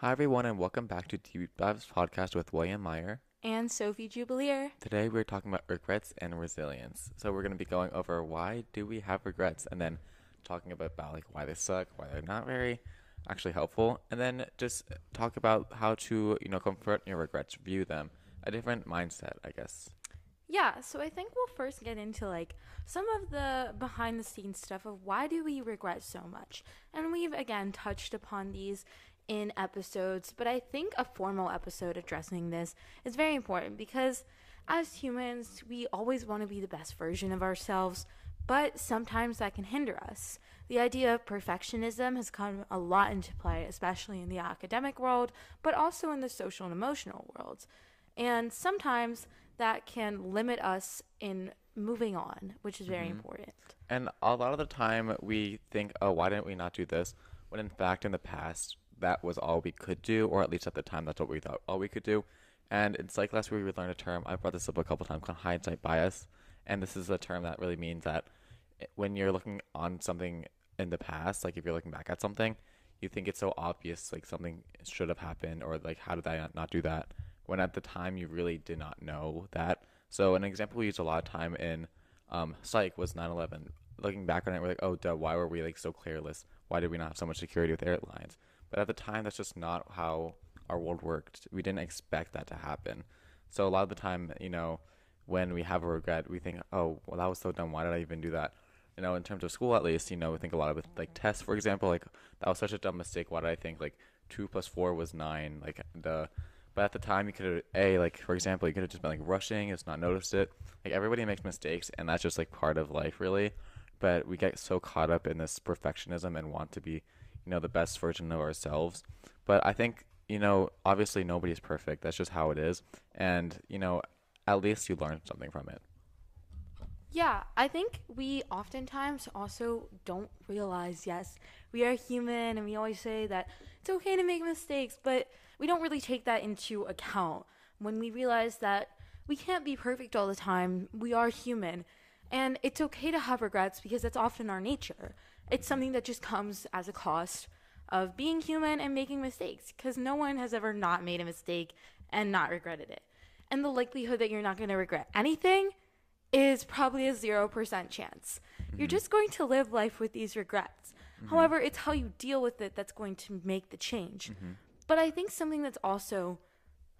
Hi, everyone, and welcome back to Deep Dives podcast with William Meyer. and Sophie Jubilier. Today, we're talking about regrets and resilience. So, we're going to be going over why do we have regrets, and then talking about, about like why they suck, why they're not very actually helpful, and then just talk about how to you know confront your regrets, view them, a different mindset, I guess. Yeah, so I think we'll first get into like some of the behind the scenes stuff of why do we regret so much. And we've again touched upon these in episodes, but I think a formal episode addressing this is very important because as humans, we always want to be the best version of ourselves, but sometimes that can hinder us. The idea of perfectionism has come a lot into play, especially in the academic world, but also in the social and emotional worlds. And sometimes that can limit us in moving on, which is very mm-hmm. important. And a lot of the time, we think, oh, why didn't we not do this? When in fact, in the past, that was all we could do, or at least at the time, that's what we thought all we could do. And in psych class, we would learn a term. I brought this up a couple times called hindsight bias, and this is a term that really means that when you're looking on something in the past, like if you're looking back at something, you think it's so obvious, like something should have happened, or like how did I not- not do that? When at the time you really did not know that. So an example we used a lot of time in um, psych was 9/11. Looking back on it, we're like, oh, duh, why were we like so careless? Why did we not have so much security with airlines? But at the time, that's just not how our world worked. We didn't expect that to happen. So a lot of the time, you know, when we have a regret, we think, oh, well, that was so dumb. Why did I even do that? You know, in terms of school, at least, you know, we think a lot of it, like tests, for example, like that was such a dumb mistake. Why did I think like two plus four was nine? Like the, but at the time, you could have a like for example, you could have just been like rushing, just not noticed it. Like everybody makes mistakes, and that's just like part of life, really. But we get so caught up in this perfectionism and want to be, you know, the best version of ourselves. But I think, you know, obviously nobody's perfect. That's just how it is. And, you know, at least you learn something from it. Yeah, I think we oftentimes also don't realize, yes, we are human and we always say that it's okay to make mistakes, but we don't really take that into account when we realize that we can't be perfect all the time. We are human. And it's okay to have regrets because that's often our nature. It's something that just comes as a cost of being human and making mistakes because no one has ever not made a mistake and not regretted it. And the likelihood that you're not going to regret anything is probably a 0% chance. You're mm-hmm. just going to live life with these regrets. Mm-hmm. However, it's how you deal with it that's going to make the change. Mm-hmm. But I think something that's also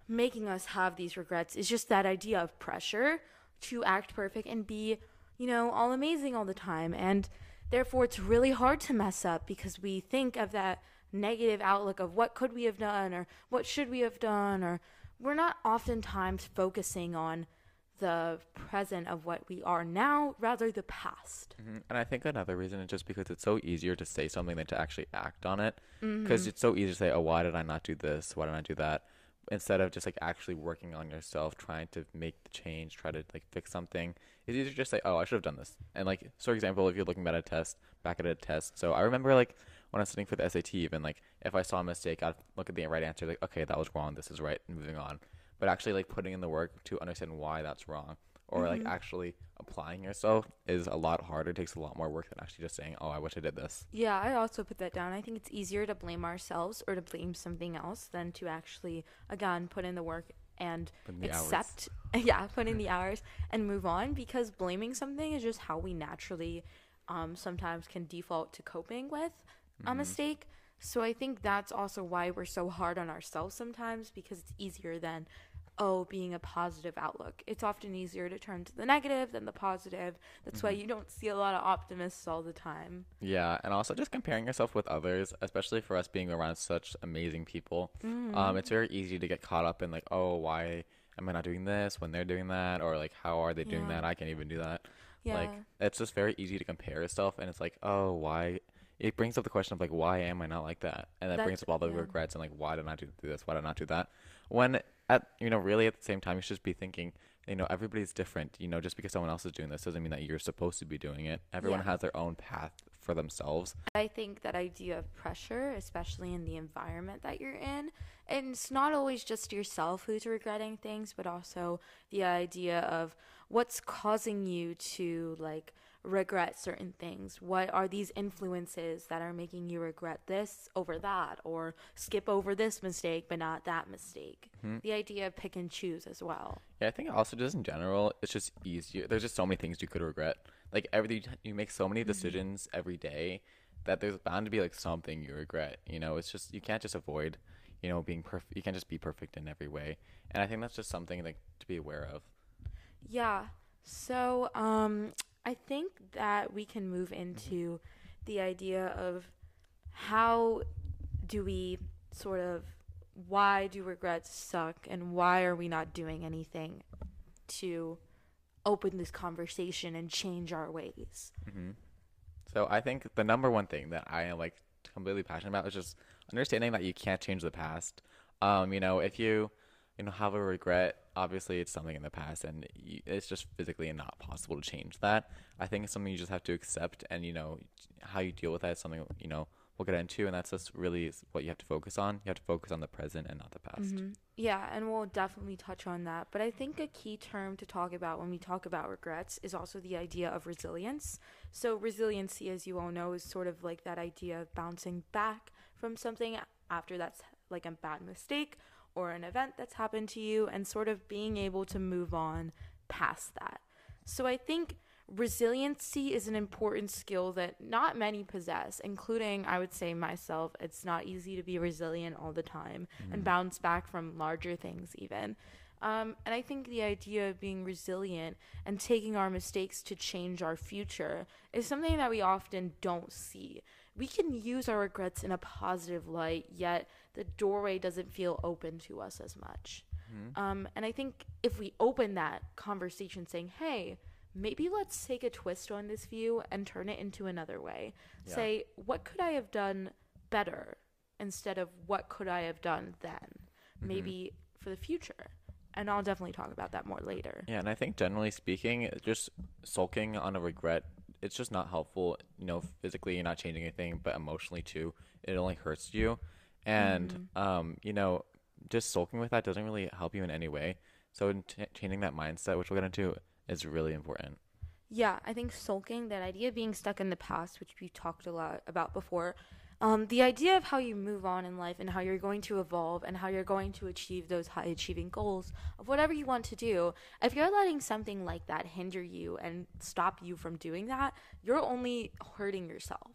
making us have these regrets is just that idea of pressure to act perfect and be, you know, all amazing all the time. And therefore, it's really hard to mess up because we think of that negative outlook of what could we have done or what should we have done, or we're not oftentimes focusing on the present of what we are now, rather the past. Mhm. And I think another reason is just because it's so easier to say something than to actually act on it. Because it's so easy to say, oh, why did I not do this? Why didn't I do that? Instead of just like actually working on yourself, trying to make the change, try to like fix something. It's easier to just say, oh, I should have done this. And like, so for example, if you're looking at a test, back at a test. So I remember like when I was studying for the SAT, even like if I saw a mistake, I'd look at the right answer, like, okay, that was wrong. This is right. Moving on. But actually like putting in the work to understand why that's wrong or like actually applying yourself is a lot harder. It takes a lot more work than actually just saying, "Oh, I wish I did this." Yeah, I also put that down. I think it's easier to blame ourselves or to blame something else than to actually, again, put in the work and the hours. accept, yeah, put in the hours and move on because blaming something is just how we naturally um, sometimes can default to coping with a Mm-hmm. mistake. So I think that's also why we're so hard on ourselves sometimes because it's easier than, oh, being a positive outlook. It's often easier to turn to the negative than the positive. That's Mm-hmm. why you don't see a lot of optimists all the time. Yeah, and also just comparing yourself with others, especially for us being around such amazing people. Mm-hmm. Um, it's very easy to get caught up in like, "Oh, why am I not doing this when they're doing that?" Or like, "How are they doing Yeah. that? I can't even do that." Yeah. Like, it's just very easy to compare yourself, and it's like, "Oh, why?" It brings up the question of like, "Why am I not like that?" And that brings up all the yeah. regrets and like, "Why did I not do this? Why did I not do that?" When at you know really at the same time, you should just be thinking, you know, everybody's different. You know, just because someone else is doing this doesn't mean that you're supposed to be doing it. Everyone Yeah. has their own path for themselves. I think that idea of pressure, especially in the environment that you're in, and it's not always just yourself who's regretting things, but also the idea of what's causing you to like regret certain things? What are these influences that are making you regret this over that or skip over this mistake but not that mistake? Mhm. The idea of pick and choose as well. Yeah, I think also just in general, it's just easier. There's just so many things you could regret. Like every you make so many decisions every day that there's bound to be like something you regret. You know, it's just you can't just avoid, you know, being perfect. You can't just be perfect in every way. And I think that's just something like to be aware of. Yeah. So, um, I think that we can move into the idea of how do we sort of why do regrets suck and why are we not doing anything to open this conversation and change our ways? hmm So I think the number one thing that I am like completely passionate about is just understanding that you can't change the past. Um, you know, if you, you know, have a regret, obviously it's something in the past, and it's just physically not possible to change that. I think it's something you just have to accept, and you know, how you deal with that is something you know we'll get into, and that's just really what you have to focus on. You have to focus on the present and not the past. Mhm. Yeah, and we'll definitely touch on that. But I think a key term to talk about when we talk about regrets is also the idea of resilience. So, resiliency, as you all know, is sort of like that idea of bouncing back from something after that's like a bad mistake or an event that's happened to you and sort of being able to move on past that. So, I think resiliency is an important skill that not many possess, including, I would say, myself. It's not easy to be resilient all the time and bounce back from larger things, even. Um, and I think the idea of being resilient and taking our mistakes to change our future is something that we often don't see. We can use our regrets in a positive light, yet the doorway doesn't feel open to us as much. Mhm. Um, and I think if we open that conversation saying, hey, maybe let's take a twist on this view and turn it into another way. Yeah. Say, what could I have done better instead of what could I have done then? Mhm. Maybe for the future. And I'll definitely talk about that more later. Yeah, and I think generally speaking, just sulking on a regret, it's just not helpful. You know, physically you're not changing anything, but emotionally too, it only hurts you. And um, you know, just sulking with that doesn't really help you in any way. So t- changing that mindset, which we'll get into, is really important. Yeah, I think sulking, that idea of being stuck in the past, which we talked a lot about before, um, the idea of how you move on in life and how you're going to evolve and how you're going to achieve those high achieving goals of whatever you want to do, if you're letting something like that hinder you and stop you from doing that, you're only hurting yourself.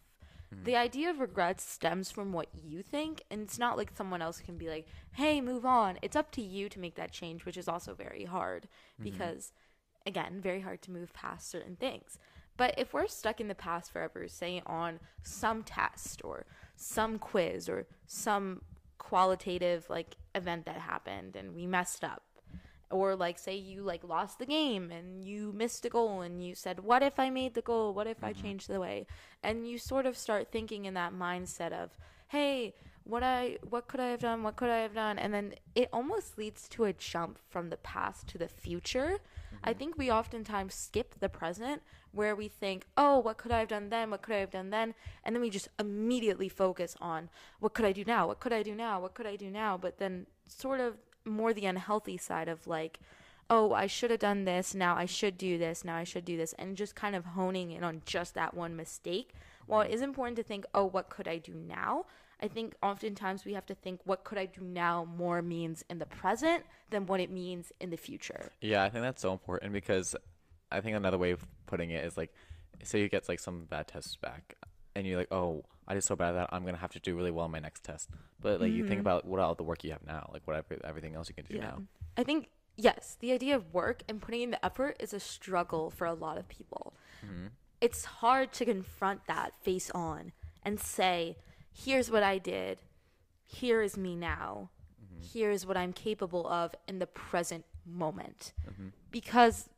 Mm-hmm. The idea of regrets stems from what you think, and it's not like someone else can be like, hey, move on. It's up to you to make that change, which is also very hard mm-hmm. because again, very hard to move past certain things. But if we're stuck in the past forever, say on some test or some quiz or some qualitative like event that happened and we messed up, or like say you like lost the game and you missed a goal and you said, "What if I made the goal? What if I mm-hmm. changed the way?" And you sort of start thinking in that mindset of, "Hey, what I what could I have done? What could I have done?" And then it almost leads to a jump from the past to the future. I mm-hmm. think we oftentimes skip the present where we think, "Oh, what could I have done then? What could I have done then?" And then we just immediately focus on, "What could I do now? What could I do now? What could I do now?" But then sort of more the unhealthy side of like, "Oh, I should have done this. Now I should do this. Now I should do this." And just kind of honing in on just that one mistake. While it is important to think, "Oh, what could I do now?" I think oftentimes we have to think what could I do now more means in the present than what it means in the future. Yeah, I think that's so important because I think another way of putting it is like, say you get like some bad tests back, and you're like, oh, I did so bad that I'm gonna have to do really well in my next test. But like you think mm-hmm. about what all the work you have now, like whatever everything else you can do now. I think yes, the idea of work and putting in the effort is a struggle for a lot of people. Mm-hmm. It's hard to confront that face on and say, here's what I did. Here is me now. Mm-hmm. Here's what I'm capable of in the present moment. Mm-hmm. Because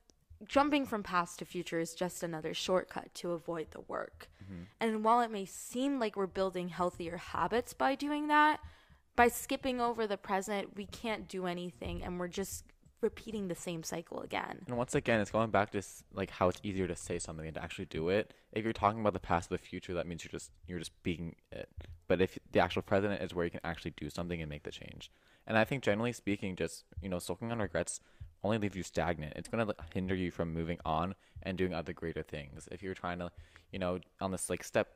jumping from past to future is just another shortcut to avoid the work. Mm-hmm. And while it may seem like we're building healthier habits by doing that, by skipping over the present, we can't do anything and we're just repeating the same cycle again. And once again, it's going back to like how it's easier to say something than to actually do it. If you're talking about the past or the future, that means you're just you're just being it. But if the actual present is where you can actually do something and make the change. And I think generally speaking, just you know, sulking on regrets only leave you stagnant. It's to hinder you from moving on and doing other greater things. If you're trying to, you know, on this like step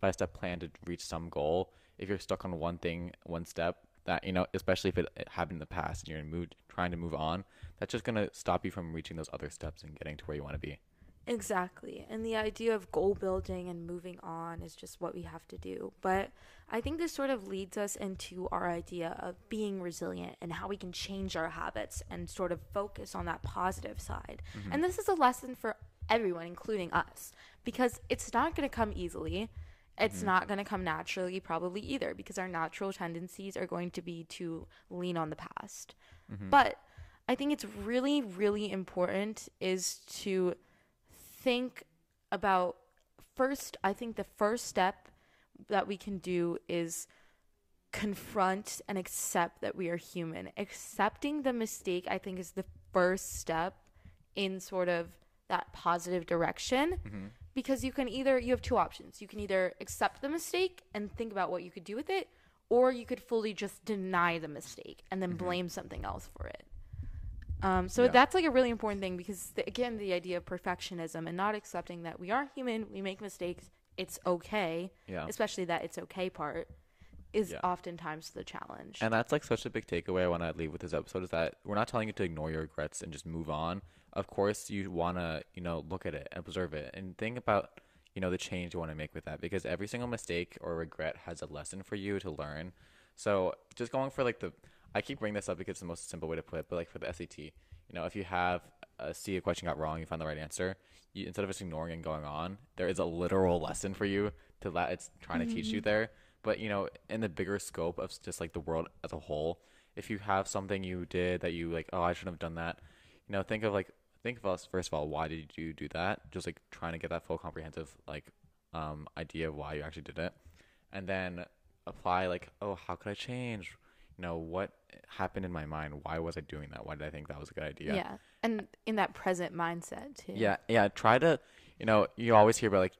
by step plan to reach some goal, if you're stuck on one thing, one step, that you know, especially if it, happened in the past and you're moved, trying to move on, that's just to stop you from reaching those other steps and getting to where you want to be. Exactly. And the idea of goal building and moving on is just what we have to do. But I think this sort of leads us into our idea of being resilient and how we can change our habits and sort of focus on that positive side. Mm-hmm. And this is a lesson for everyone, including us, because it's not going to come easily. It's mm-hmm. not going to come naturally, probably either, because our natural tendencies are going to be to lean on the past. Mm-hmm. But I think it's really, really important is to think about first, I think the first step that we can do is confront and accept that we are human. Accepting the mistake, I think, is the first step in sort of that positive direction. Mm-hmm. Because you can either, you have two options. You can either accept the mistake and think about what you could do with it, or you could fully just deny the mistake and then mm-hmm. blame something else for it. Um, so yeah. that's like a really important thing because the, again, the idea of perfectionism and not accepting that we are human, we make mistakes, it's okay. Yeah. Especially that it's okay part is yeah. oftentimes the challenge. And that's like such a big takeaway I want to leave with this episode is that we're not telling you to ignore your regrets and just move on. Of course, you want to, you know, look at it, observe it, and think about, you know, the change you want to make with that because every single mistake or regret has a lesson for you to learn. So just going for like the I keep bringing this up because it's the most simple way to put it, but like for the SAT, you know, if you have a see a question got wrong, you find the right answer, you, instead of just ignoring and going on, there is a literal lesson for you to that it's trying to mm-hmm. teach you mm-hmm. there. But you know, in the bigger scope of just like the world as a whole, if you have something you did that you like, oh, I shouldn't have done that, you know, think of like think of us first of all, why did you do that? Just like trying to get that full comprehensive like um idea of why you actually did it, and then apply like, oh, how could I change? Know, what happened in my mind? Why was I doing that? Why did I think that was a good idea? Yeah. And in that present mindset too. Yeah. Yeah. Try to, you know, you always hear about like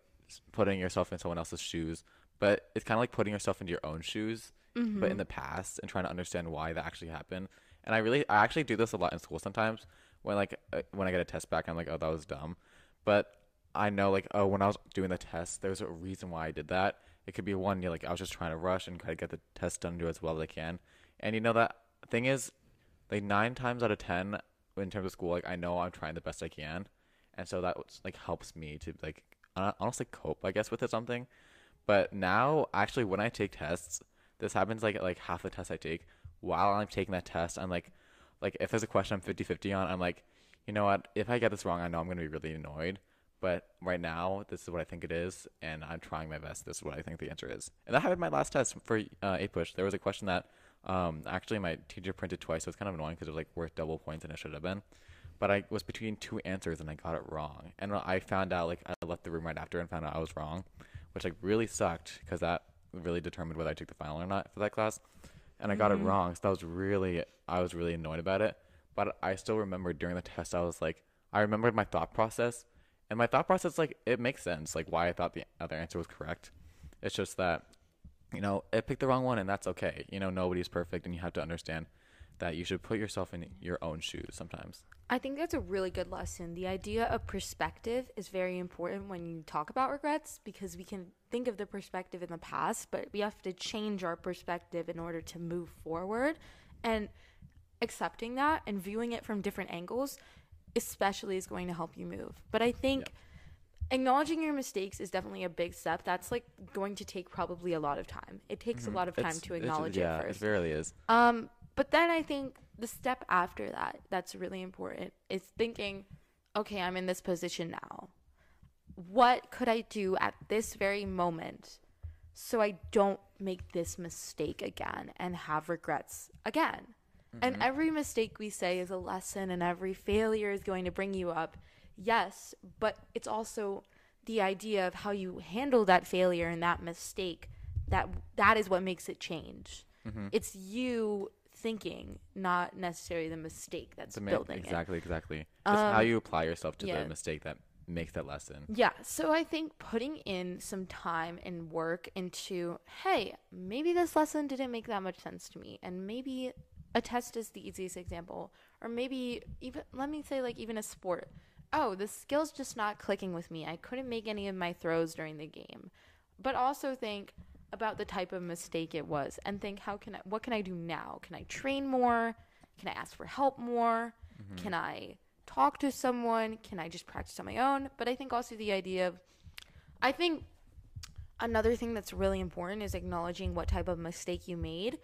putting yourself in someone else's shoes, but it's kind of like putting yourself into your own shoes, mm-hmm. but in the past and trying to understand why that actually happened. And I really, I actually do this a lot in school sometimes when like, uh, when I get a test back, I'm like, oh, that was dumb. But I know like, oh, when I was doing the test, there's a reason why I did that. It could be one, you like, I was just trying to rush and try to get the test done, do as well as I can. And you know that thing is, like nine times out of ten, in terms of school, like I know I'm trying the best I can, and so that like helps me to like honestly cope, I guess, with it something. But now, actually, when I take tests, this happens like like half the tests I take. While I'm taking that test, I'm like, like if there's a question I'm 50-50 on, I'm like, you know what? If I get this wrong, I know I'm gonna be really annoyed. But right now, this is what I think it is, and I'm trying my best. This is what I think the answer is. And that happened my last test for uh, APUSH. There was a question that um, actually, my teacher printed twice, so it's kind of annoying because it was like worth double points than it should have been. But I was between two answers and I got it wrong. And I found out, like, I left the room right after and found out I was wrong, which like really sucked because that really determined whether I took the final or not for that class. And I got mm-hmm. it wrong, so that was really, I was really annoyed about it. But I still remember during the test, I was like, I remembered my thought process, and my thought process, like, it makes sense, like why I thought the other answer was correct. It's just that you know, it picked the wrong one and that's okay. You know, nobody's perfect and you have to understand that you should put yourself in your own shoes sometimes. I think that's a really good lesson. The idea of perspective is very important when you talk about regrets because we can think of the perspective in the past, but we have to change our perspective in order to move forward. And accepting that and viewing it from different angles, especially, is going to help you move. But I think. Yeah acknowledging your mistakes is definitely a big step. That's like going to take probably a lot of time. It takes mm-hmm. a lot of time it's, to acknowledge yeah, it first. it really is. Um, but then I think the step after that that's really important is thinking, okay, I'm in this position now. What could I do at this very moment so I don't make this mistake again and have regrets again? Mm-hmm. And every mistake we say is a lesson, and every failure is going to bring you up yes, but it's also the idea of how you handle that failure and that mistake that that is what makes it change. Mm-hmm. It's you thinking, not necessarily the mistake that's ma- building exactly, it. Exactly, Just um, how you apply yourself to yeah. the mistake that makes that lesson. Yeah. So I think putting in some time and work into, hey, maybe this lesson didn't make that much sense to me, and maybe a test is the easiest example, or maybe even let me say like even a sport. Oh, the skill's just not clicking with me. I couldn't make any of my throws during the game. But also think about the type of mistake it was and think how can I what can I do now? Can I train more? Can I ask for help more? Mm-hmm. Can I talk to someone? Can I just practice on my own? But I think also the idea of I think another thing that's really important is acknowledging what type of mistake you made.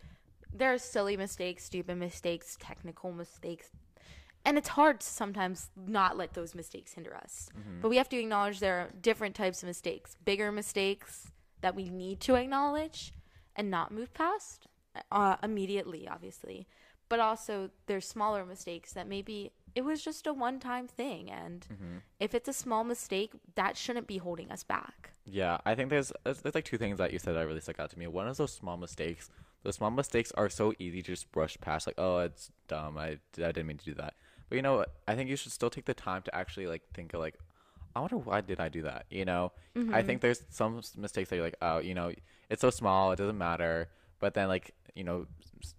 There are silly mistakes, stupid mistakes, technical mistakes, and it's hard to sometimes not let those mistakes hinder us. Mm-hmm. But we have to acknowledge there are different types of mistakes, bigger mistakes that we need to acknowledge and not move past uh, immediately, obviously. But also, there's smaller mistakes that maybe it was just a one time thing. And Mm-hmm. if it's a small mistake, that shouldn't be holding us back. Yeah, I think there's there's there's like two things that you said that really stuck out to me. One is those small mistakes. Those small mistakes are so easy to just brush past. Like, oh, it's dumb. I, I didn't mean to do that. But you know, what? I think you should still take the time to actually like think of like, I wonder why did I do that. You know, I mm-hmm. think there's some mistakes that you're like, oh, you know, it's so small, it doesn't matter. But then like, you know,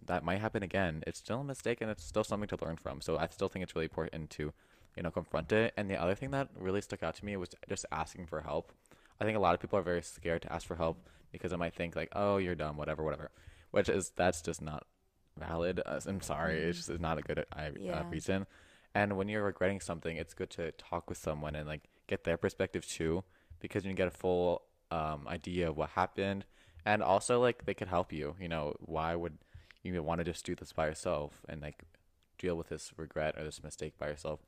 that might happen again. It's still a mistake, and it's still something to learn from. So I still think it's really important to, you know, confront it. And the other thing that really stuck out to me was just asking for help. I think a lot of people are very scared to ask for help because they might think like, "Oh, you're dumb, whatever, whatever," which is that's just not valid. Uh, I'm sorry, it's just not a good uh, uh, Yeah. reason. And when you're regretting something, it's good to talk with someone and like get their perspective too, because you can get a full um, idea of what happened, and also like they could help you. You know, why would you want to just do this by yourself and like deal with this regret or this mistake by yourself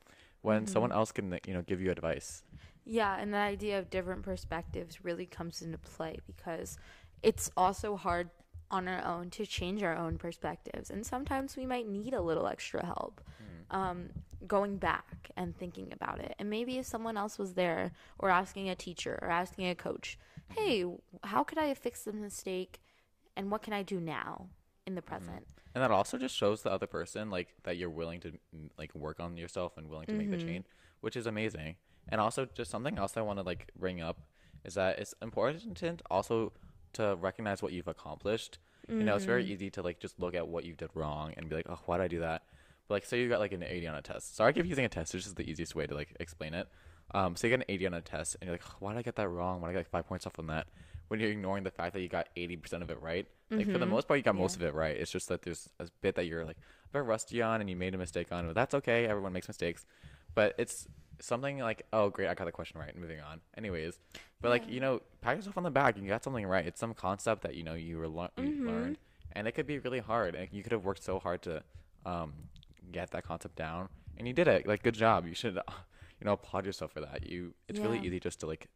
when someone else can you know give you advice? Yeah, and the idea of different perspectives really comes into play because it's also hard on our own to change our own perspectives. And sometimes we might need a little extra help um, going back and thinking about it. And maybe if someone else was there or asking a teacher or asking a coach, hey, how could I fix fixed the mistake and what can I do now in the present? And that also just shows the other person like that you're willing to mm, like work on yourself and willing to make the change, which is amazing. And also just something else I want to like bring up is that it's important also to recognize what you've accomplished. You know, it's very easy to like just look at what you did wrong and be like, "Oh, why did I do that?" But like say you got like an 80 on a test. Sorry I keep using a test. It's just the easiest way to like explain it. Um, so you get an 80 on a test and you're like, "Why did I get that wrong? Why did I get like 5 points off on that?" When you're ignoring the fact that you got 80% of it right. Like for the most part you got most of it right. It's just that there's a bit that you're like a bit rusty on and you made a mistake on. But that's okay. Everyone makes mistakes. But it's something like, "Oh, great, I got the question right." Moving on. Anyways, but like, you know, pat yourself on the back. And you got something right. It's some concept that you know you were you learned and it could be really hard and you could have worked so hard to um, get that concept down and you did it like good job you should you know applaud yourself for that you it's really easy just to like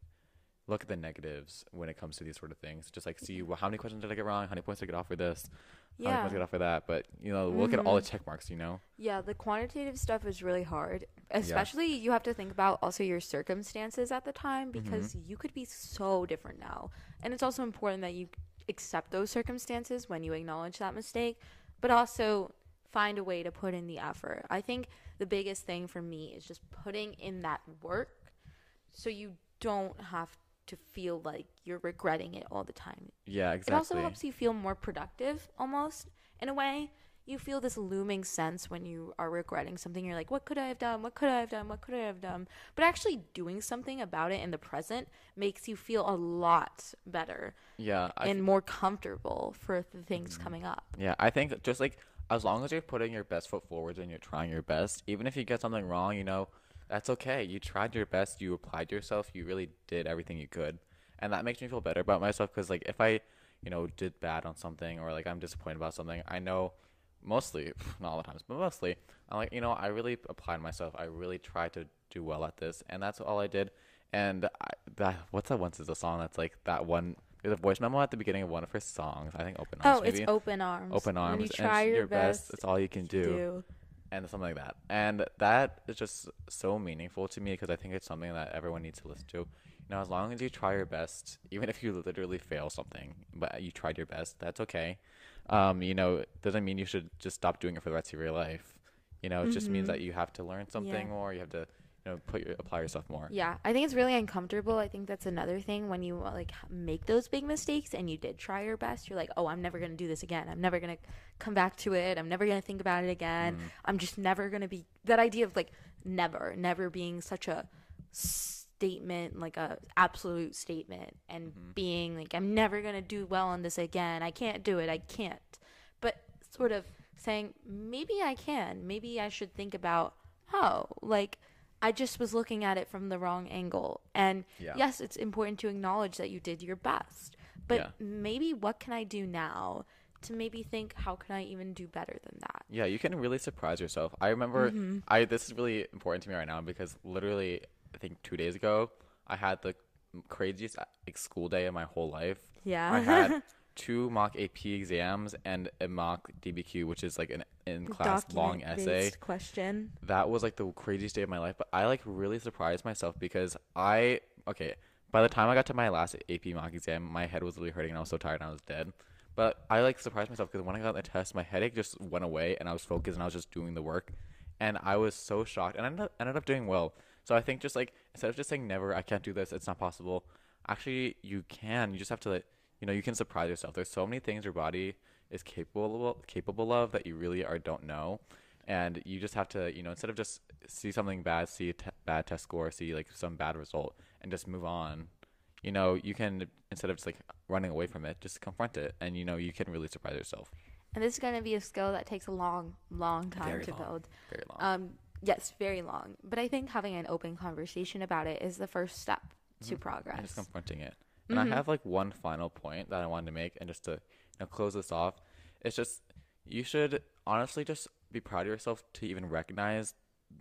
look at the negatives when it comes to these sort of things. Just like see well, how many questions did i get wrong? How many points did i get off for this? How many points did i get off for that? But you know look at all the mm-hmm. check marks you know? Yeah, the quantitative stuff is really hard. Especially you have to think about also your circumstances at the time mm-hmm. because you could be so different now. And it's also important that you accept those circumstances when you acknowledge that mistake, but also find a way to put in the effort. I think the biggest thing for me is just putting in that work so you don't have to feel like you're regretting it all the time. yeah exactly. It also helps you feel more productive almost in a way. You feel this looming sense when you are regretting something. You're like, what could I have done? What could I have done? What could I have done? But actually doing something about it in the present makes you feel a lot better yeah I and more comfortable for the things mm-hmm. coming up. Yeah, I think just like as long as you're putting your best foot forward and you're trying your best, even if you get something wrong, you know, that's okay. You tried your best, you applied yourself, you really did everything you could. And that makes me feel better about myself cuz like if I, you know, did bad on something or like I'm disappointed about something, I know mostly, not all the times, but mostly, I'm like, you know, I really applied myself. I really tried to do well at this, and that's all I did. And I, that what's that once is a song that's like that one there's a voice memo at the beginning of one of her songs. I think Open Arms Oh, maybe. it's open arms. Open arms. When you try it's your, best, It's all you can do, do. And something like that. And that is just so meaningful to me because I think it's something that everyone needs to listen to. You know, as long as you try your best, even if you literally fail something, but you tried your best, that's okay. Um, you know, doesn't mean you should just stop doing it for the rest of your life. You know, it just means that you have to learn something Yeah. more. You have to you know put your apply yourself more. Yeah, I think it's really uncomfortable. I think that's another thing when you like make those big mistakes and you did try your best. You're like, "Oh, I'm never to do this again. I'm never to come back to it. I'm never to think about it again. Mm-hmm. I'm just never to be that idea of like never, never being such a statement, like a absolute statement and mm-hmm. being like I'm never to do well on this again. I can't do it. I can't. But sort of saying maybe I can. Maybe I should think about oh, like I just was looking at it from the wrong angle. And Yeah. yes, it's important to acknowledge that you did your best. But Yeah. maybe what can I do now to maybe think how can I even do better than that? Yeah, you can really surprise yourself. I remember Mm-hmm. I this is really important to me right now because literally I think 2 days ago I had the craziest like school day of my whole life. Yeah. I had two mock AP exams and a mock DBQ, which is like an in class long essay. Question. That was like the craziest day of my life, but I like really surprised myself because I okay, by the time I got to my last AP mock exam, my head was really hurting and I was so tired and I was dead. But I like surprised myself because when I got the test, my headache just went away and I was focused and I was just doing the work. And I was so shocked and I ended up, ended up doing well. So I think just like instead of just saying never, I can't do this, it's not possible. Actually, you can. You just have to like, you know, you can surprise yourself. There's so many things your body is capable capable of that you really are don't know. And you just have to, you know, instead of just see something bad, see a bad test score, see like some bad result, and just move on, you know, you can instead of just like running away from it, just confront it, and you know, you can really surprise yourself. And this is going to be a skill that takes a long, long time Very to long. build. Very long. Um, yes, very long. But I think having an open conversation about it is the first step to progress. and just confronting it. And I have like one final point that I wanted to make, and just to you know close this off, it's just you should honestly just be proud of yourself to even recognize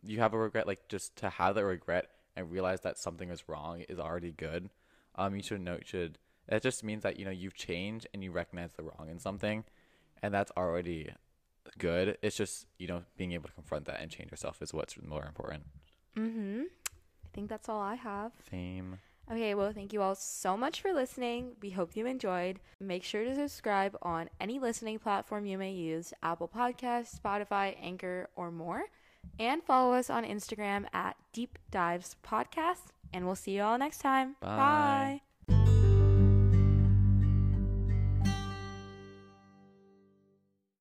you have a regret, like just to have that regret and realize that something is wrong is already good. Um, you should know, you should. It just means that you know you've changed and you recognize the wrong in something, and that's already good. It's just you know being able to confront that and change yourself is what's more important. Mm-hmm. I think that's all I have. Same. Okay, well, thank you all so much for listening. We hope you enjoyed. Make sure to subscribe on any listening platform you may use Apple Podcasts, Spotify, Anchor, or more. And follow us on Instagram at Deep Dives Podcast. And we'll see you all next time. Bye. Bye.